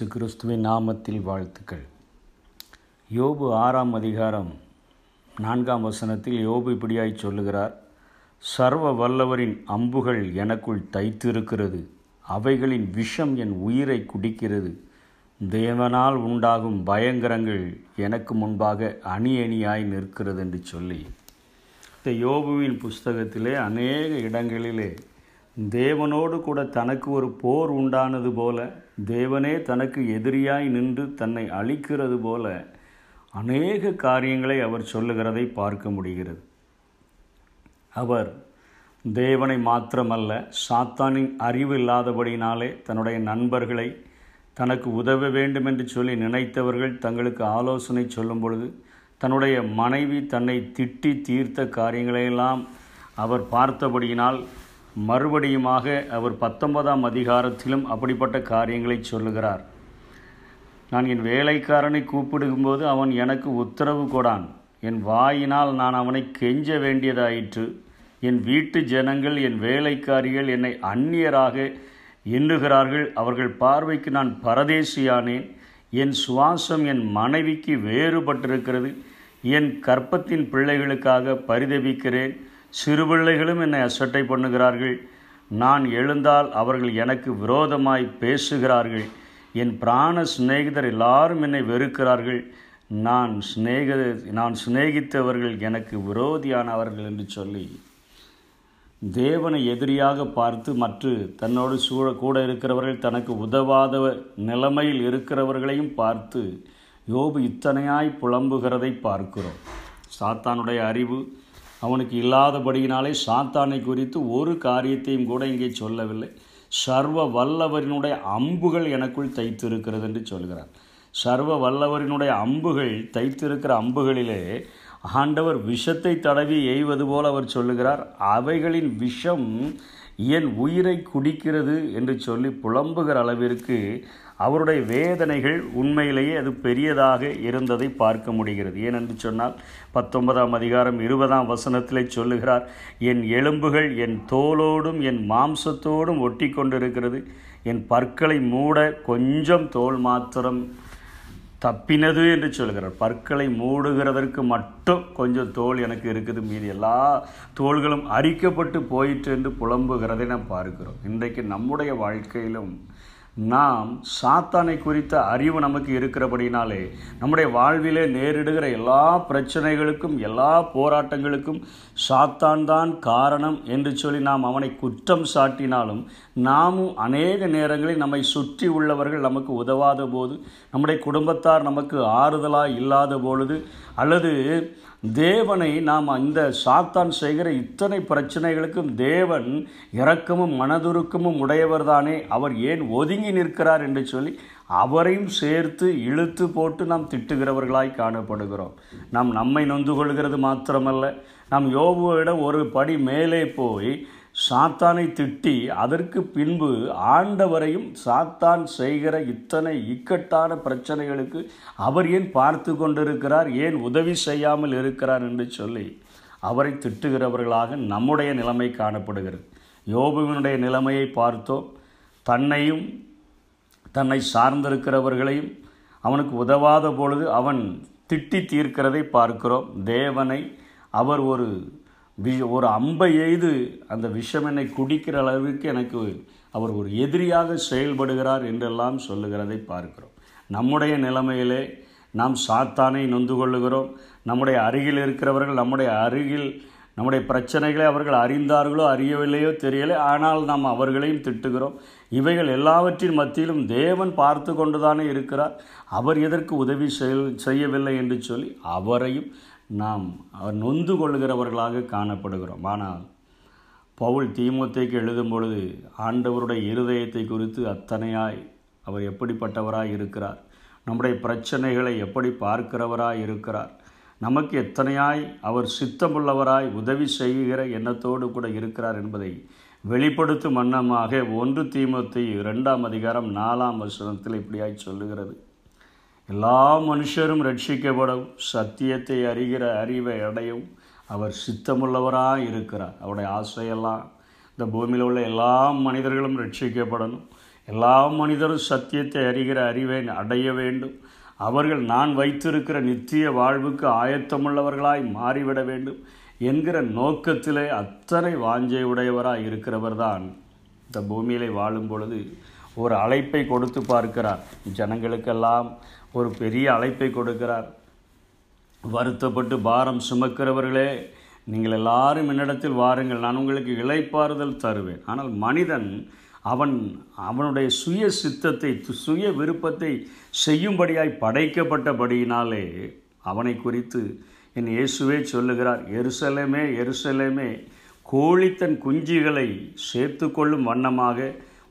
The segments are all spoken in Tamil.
இயேசு கிறிஸ்துவின் நாமத்தில் வாழ்த்துக்கள். யோபு ஆறாம் அதிகாரம் நான்காம் வசனத்தில் யோபு இப்படியாய் சொல்லுகிறார் சர்வ வல்லவரின் அம்புகள் எனக்குள் தைத்திருக்கிறது. அவைகளின் விஷம் என் உயிரை குடிக்கிறது. தேவனால் உண்டாகும் பயங்கரங்கள் எனக்கு முன்பாக அணி அணியாய் நிற்கிறது என்று சொல்லி. இந்த யோபுவின் புஸ்தகத்திலே அநேக இடங்களிலே தேவனோடு கூட தனக்கு ஒரு போர் உண்டானது போல தேவனே தனக்கு எதிரியாய் நின்று தன்னை அழிக்கிறது போல அநேக காரியங்களை அவர் சொல்லுகிறதை பார்க்க முடிகிறது. அவர் தேவனை மாத்திரமல்ல சாத்தானின் அறிவு இல்லாதபடினாலே தன்னுடைய நண்பர்களை தனக்கு உதவ வேண்டும் என்று சொல்லி நினைத்தவர்கள் தங்களுக்கு ஆலோசனை சொல்லும் பொழுது தன்னுடைய மனைவி தன்னை திட்டி தீர்த்த காரியங்களையெல்லாம் அவர் பார்த்தபடியினால் மறுபடியுமாக அவர் பத்தொன்பதாம் அதிகாரத்திலும் அப்படிப்பட்ட காரியங்களை சொல்லுகிறார். நான் என் வேலைக்காரனை கூப்பிடும்போது அவன் எனக்கு உத்தரவு கொடான். என் வாயினால் நான் அவனை கெஞ்ச வேண்டியதாயிற்று. என் வீட்டு ஜனங்கள் என் வேலைக்காரிகள் என்னை அந்நியராக எண்ணுகிறார்கள். அவர்கள் பார்வைக்கு நான் பரதேசியானேன். என் சுவாசம் என் மனைவிக்கு வேறுபட்டிருக்கிறது. என் கற்பத்தின் பிள்ளைகளுக்காக பரிதபிக்கிறேன். சிறுபிள்ளைகளும் என்னை அசட்டை பண்ணுகிறார்கள். நான் எழுந்தால் அவர்கள் எனக்கு விரோதமாய் பேசுகிறார்கள். என் பிராண சிநேகிதர் எல்லாரும் என்னை வெறுக்கிறார்கள். நான் சிநேக நான் சிநேகித்தவர்கள் எனக்கு விரோதியானவர்கள் என்று சொல்லி தேவனை எதிரியாக பார்த்து மற்ற தன்னோடு சூழ கூட இருக்கிறவர்கள் தனக்கு உதவாத நிலைமையில் இருக்கிறவர்களையும் பார்த்து யோபு இத்தனையாய் புலம்புகிறதை பார்க்கிறோம். சாத்தானுடைய அறிவு அவனுக்கு இல்லாதபடியினாலே சாத்தானை குறித்து ஒரு காரியத்தையும் கூட இங்கே சொல்லவில்லை. சர்வ வல்லவரினுடைய அம்புகள் எனக்குள் தைத்திருக்கிறது என்று சொல்கிறார் சர்வ வல்லவரினுடைய அம்புகள் தைத்திருக்கிற அம்புகளிலே ஆண்டவர் விஷத்தை தடவி எய்வது போல் அவர் சொல்லுகிறார். அவைகளின் விஷம் என் உயிரை குடிக்கிறது என்று சொல்லி புலம்புகிற அளவிற்கு அவருடைய வேதனைகள் உண்மையிலேயே அது பெரியதாக இருந்ததை பார்க்க முடிகிறது. ஏனென்று சொன்னால் பத்தொன்பதாம் அதிகாரம் இருபதாம் வசனத்திலே சொல்லுகிறார் என் எலும்புகள் என் தோலோடும் என் மாம்சத்தோடும் ஒட்டி கொண்டிருக்கிறது என் பற்களை மூட கொஞ்சம் தோல் மாத்திரம் தப்பினது என்று சொல்கிறார். பற்களை மூடுகிறதற்கு மட்டும் கொஞ்சம் தோல் எனக்கு இருக்குது. மீதி எல்லா தோள்களும் அரிக்கப்பட்டு போயிற்று என்று புலம்புகிறதை நாம் பார்க்கிறோம். இன்றைக்கு நம்முடைய வாழ்க்கையிலும் நாம் சாத்தானை குறித்த அறிவு நமக்கு இருக்கிறபடினாலே நம்முடைய வாழ்விலே நேரிடுகிற எல்லா பிரச்சனைகளுக்கும் எல்லா போராட்டங்களுக்கும் சாத்தான் தான் காரணம் என்று சொல்லி நாம் அவனை குற்றம் சாட்டினாலும் நாமும் அநேக நேரங்களில் நம்மை சுற்றி உள்ளவர்கள் நமக்கு உதவாத போது நம்முடைய குடும்பத்தார் நமக்கு ஆறுதலாக இல்லாத பொழுது அல்லது தேவனை நாம் அந்த சாத்தான் செய்கிற இத்தனை பிரச்சனைகளுக்கும் தேவன் இரக்கமும் மனதுருக்கமும் உடையவர் தானே. அவர் ஏன் ஒதுங்கி நிற்கிறார் என்று சொல்லி அவரையும் சேர்த்து இழுத்து போட்டு நாம் திட்டுகிறவர்களாய் காணப்படுகிறோம். நாம் நம்மை நொந்து கொள்கிறது மாத்திரமல்ல. நாம் யோபுவிடம் ஒரு படி மேலே போய் சாத்தானை திட்டி அதற்கு பின்பு ஆண்டவரையும் சாத்தான் செய்கிற இத்தனை இக்கட்டான பிரச்சனைகளுக்கு அவர் ஏன் பார்த்து கொண்டிருக்கிறார்? ஏன் உதவி செய்யாமல் இருக்கிறார் என்று சொல்லி அவரை திட்டுகிறவர்களாக நம்முடைய நிலைமை காணப்படுகிறது. யோபுவினுடைய நிலைமையை பார்த்தோம். தன்னையும் தன்னை சார்ந்திருக்கிறவர்களையும் அவனுக்கு உதவாத பொழுது அவன் திட்டி தீர்க்கிறதை பார்க்கிறோம். தேவனை அவர் ஒரு வி ஒரு அம்பை எய்து அந்த விஷம் என்னை குடிக்கிற அளவுக்கு எனக்கு அவர் ஒரு எதிரியாக செயல்படுகிறார் என்றெல்லாம் சொல்லுகிறதை பார்க்கிறோம். நம்முடைய நிலைமையிலே நாம் சாத்தானை நொந்து கொள்ளுகிறோம். நம்முடைய அருகில் இருக்கிறவர்கள் நம்முடைய அருகில் நம்முடைய பிரச்சனைகளை அவர்கள் அறிந்தார்களோ அறியவில்லையோ தெரியலை. ஆனால் நாம் அவர்களையும் திட்டுகிறோம். இவைகள் எல்லாவற்றின் மத்தியிலும் தேவன் பார்த்து கொண்டுதானே இருக்கிறார். அவர் எதற்கு உதவி செய்யவில்லை என்று சொல்லி அவரையும் நாம் அவர் நொந்து கொள்கிறவர்களாக காணப்படுகிறோம். ஆனால் பவுல் தீமுத்தைக்கு எழுதும் பொழுது ஆண்டவருடைய இருதயத்தை குறித்து அத்தனையாய் அவர் எப்படிப்பட்டவராய் இருக்கிறார்? நம்முடைய பிரச்சனைகளை எப்படி பார்க்கிறவராய் இருக்கிறார்? நமக்கு எத்தனையாய் அவர் சித்தமுள்ளவராய் உதவி செய்கிற எண்ணத்தோடு கூட இருக்கிறார் என்பதை வெளிப்படுத்தும் வண்ணமாக ஒன்று தீமத்தை இரண்டாம் அதிகாரம் நாலாம் வசனத்தில் இப்படியாய் சொல்லுகிறது. எல்லா மனுஷரும் ரட்சிக்கப்படவும் சத்தியத்தை அறிகிற அறிவை அடையும் அவர் சித்தமுள்ளவராக இருக்கிறார். அவருடைய ஆசையெல்லாம் இந்த பூமியில் உள்ள எல்லா மனிதர்களும் ரட்சிக்கப்படணும். எல்லா மனிதரும் சத்தியத்தை அறிகிற அறிவை அடைய வேண்டும். அவர்கள் நான் வைத்திருக்கிற நித்திய வாழ்வுக்கு ஆயத்தமுள்ளவர்களாய் மாறிவிட வேண்டும் என்கிற நோக்கத்திலே அத்தனை வாஞ்சை உடையவராய் இருக்கிறவர் தான் இந்த பூமியிலே வாழும் பொழுது ஒரு அழைப்பை கொடுத்து பார்க்கிறார். ஜனங்களுக்கெல்லாம் ஒரு பெரிய அழைப்பை கொடுக்கிறார். வருத்தப்பட்டு பாரம் சுமக்கிறவர்களே நீங்கள் எல்லாரும் என்னிடத்தில் வாருங்கள். நான் உங்களுக்கு இளைப்பாறுதல் தருவேன். ஆனால் மனிதன் அவன் அவனுடைய சுய சித்தத்தை சுய விருப்பத்தை செய்யும்படியாய் படைக்கப்பட்டபடியினாலே அவனை குறித்து என் இயேசுவே சொல்லுகிறார் எருசலேமே எருசலேமே கோழி தன் குஞ்சுகளை சேர்த்து கொள்ளும் வண்ணமாக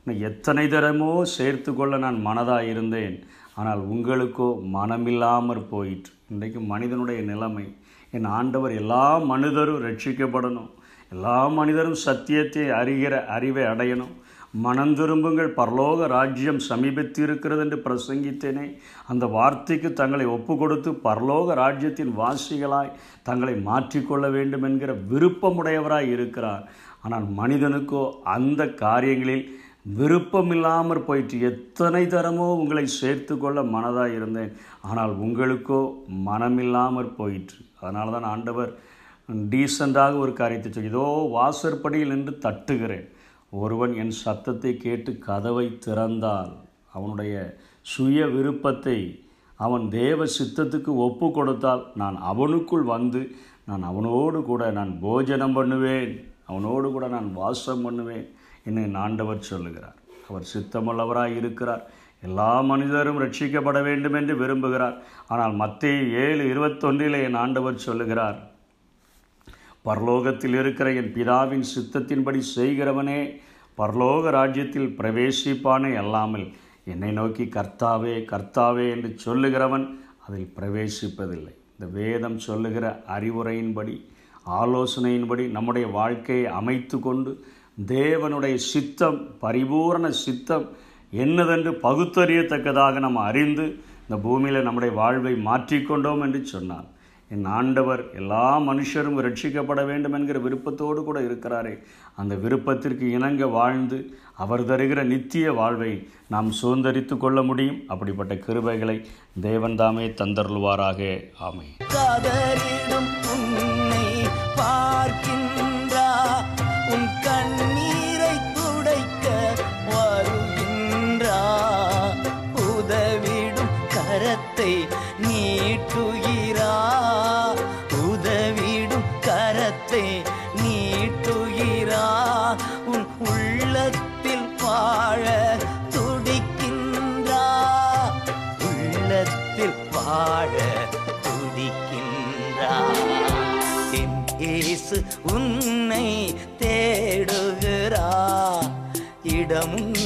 உன்னை எத்தனை தரமோ சேர்த்து கொள்ள நான் மனதாக இருந்தேன். ஆனால் உங்களுக்கோ மனமில்லாமற் போயிற்று. இன்றைக்கு மனிதனுடைய நிலைமை என் ஆண்டவர் எல்லா மனிதரும் ரட்சிக்கப்படணும். எல்லா மனிதரும் சத்தியத்தை அறிகிற அறிவை அடையணும். மனம் திரும்புங்கள். பரலோக ராஜ்யம் சமீபத்திருக்கிறது என்று பிரசங்கித்தேனே. அந்த வார்த்தைக்கு தங்களை ஒப்பு கொடுத்து பரலோக ராஜ்யத்தின் வாசிகளாய் தங்களை மாற்றிக்கொள்ள வேண்டும் என்கிற விருப்பமுடையவராய் இருக்கிறார். ஆனால் மனிதனுக்கோ அந்த காரியங்களில் விருப்பமில்லாமற் போயிற்று. எத்தனை தரமோ உங்களை சேர்த்து கொள்ள மனதாக இருந்தேன். ஆனால் உங்களுக்கோ மனமில்லாமற் போயிற்று. அதனால தான் ஆண்டவர் டீசெண்டாக ஒரு காரியத்தை சொல்லி இதோ வாசற்படியில் நின்று தட்டுகிறேன். ஒருவன் என் சத்தத்தை கேட்டு கதவை திறந்தால் அவனுடைய சுய விருப்பத்தை அவன் தேவ சித்தத்துக்கு ஒப்பு கொடுத்தால் நான் அவனுக்குள் வந்து நான் அவனோடு கூட நான் போஜனம் பண்ணுவேன். அவனோடு கூட நான் வாசம் பண்ணுவேன் என்று ஆண்டவர் சொல்லுகிறார். அவர் சித்தமுள்ளவராய் இருக்கிறார். எல்லா மனிதரும் ரட்சிக்கப்பட வேண்டும் என்று விரும்புகிறார். ஆனால் மத்திய ஏழு இருபத்தொன்றிலே என் ஆண்டவர் சொல்லுகிறார். பரலோகத்தில் இருக்கிற என் பிதாவின் சித்தத்தின்படி செய்கிறவனே பரலோக ராஜ்யத்தில் பிரவேசிப்பானே அல்லாமல் என்னை நோக்கி கர்த்தாவே கர்த்தாவே என்று சொல்லுகிறவன் அதில் பிரவேசிப்பதில்லை. இந்த வேதம் சொல்லுகிற அறிவுரையின்படி ஆலோசனையின்படி நம்முடைய வாழ்க்கையை அமைத்து கொண்டு தேவனுடைய சித்தம் பரிபூரண சித்தம் என்னதென்று பகுத்தறியத்தக்கதாக நாம் அறிந்து இந்த பூமியில் நம்முடைய வாழ்வை மாற்றிக்கொண்டோம் என்று சொன்னான். என் ஆண்டவர் எல்லா மனுஷரும் ரட்சிக்கப்பட வேண்டும் என்கிற விருப்பத்தோடு கூட இருக்கிறாரே. அந்த விருப்பத்திற்கு இணங்க வாழ்ந்து அவர் தருகிற நித்திய வாழ்வை நாம் சுதந்திரித்து கொள்ள முடியும். அப்படிப்பட்ட கிருபைகளை தேவன்தாமே தந்தருள்வாராக. ஆமை கதறிடும் பார்க்கின்றா. உன் துடைக்க வருகின்றா. உதவிடும் கரத்தை நீட்டு வாழ துடிக்கின்றார் என் இயேசு உன்னை தேடுகிறார் இடமும்